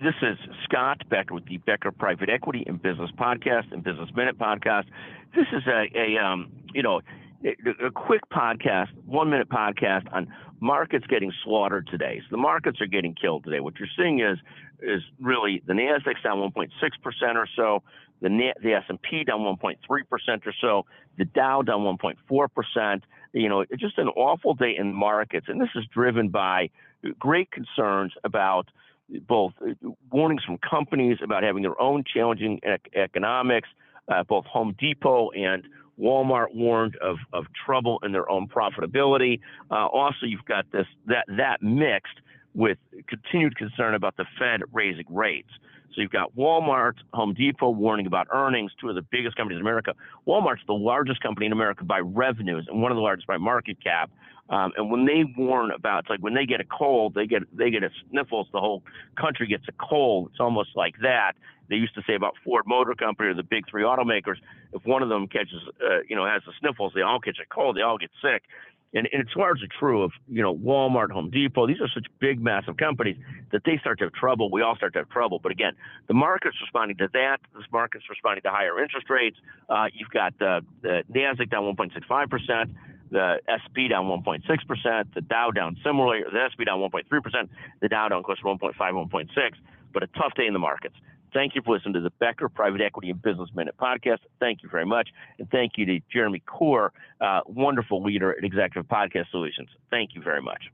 this is Scott Becker with the Becker Private Equity and Business Podcast and Business Minute Podcast. This is a, a um, you know, a, a quick podcast, one minute podcast on markets getting slaughtered today. So the markets are getting killed today. What you're seeing is is really the Nasdaq's down 1.6 percent or so, the the S&P down 1.3 percent or so, the Dow down 1.4 percent. You know, it's just an awful day in markets, and this is driven by great concerns about both warnings from companies about having their own challenging ec- economics. Uh, both Home Depot and Walmart warned of, of trouble in their own profitability. Uh, also, you've got this that that mixed with continued concern about the Fed raising rates. So you've got Walmart, Home Depot warning about earnings, two of the biggest companies in America. Walmart's the largest company in America by revenues and one of the largest by market cap. Um, and when they warn about, it's like when they get a cold, they get they get a sniffles. The whole country gets a cold. It's almost like that. They used to say about Ford Motor Company or the big three automakers. If one of them catches, uh, you know, has the sniffles, they all catch a cold. They all get sick. And, and, it's largely true of you know Walmart, Home Depot. These are such big, massive companies that they start to have trouble. We all start to have trouble. But again, the market's responding to that. This market's responding to higher interest rates. Uh, you've got uh, the Nasdaq down 1.65 percent the SP down 1.6%, the Dow down similarly, the SP down 1.3%, the Dow down close to 1.5, 1.6, but a tough day in the markets. Thank you for listening to the Becker Private Equity and Business Minute podcast. Thank you very much. And thank you to Jeremy Corr, uh, wonderful leader at Executive Podcast Solutions. Thank you very much.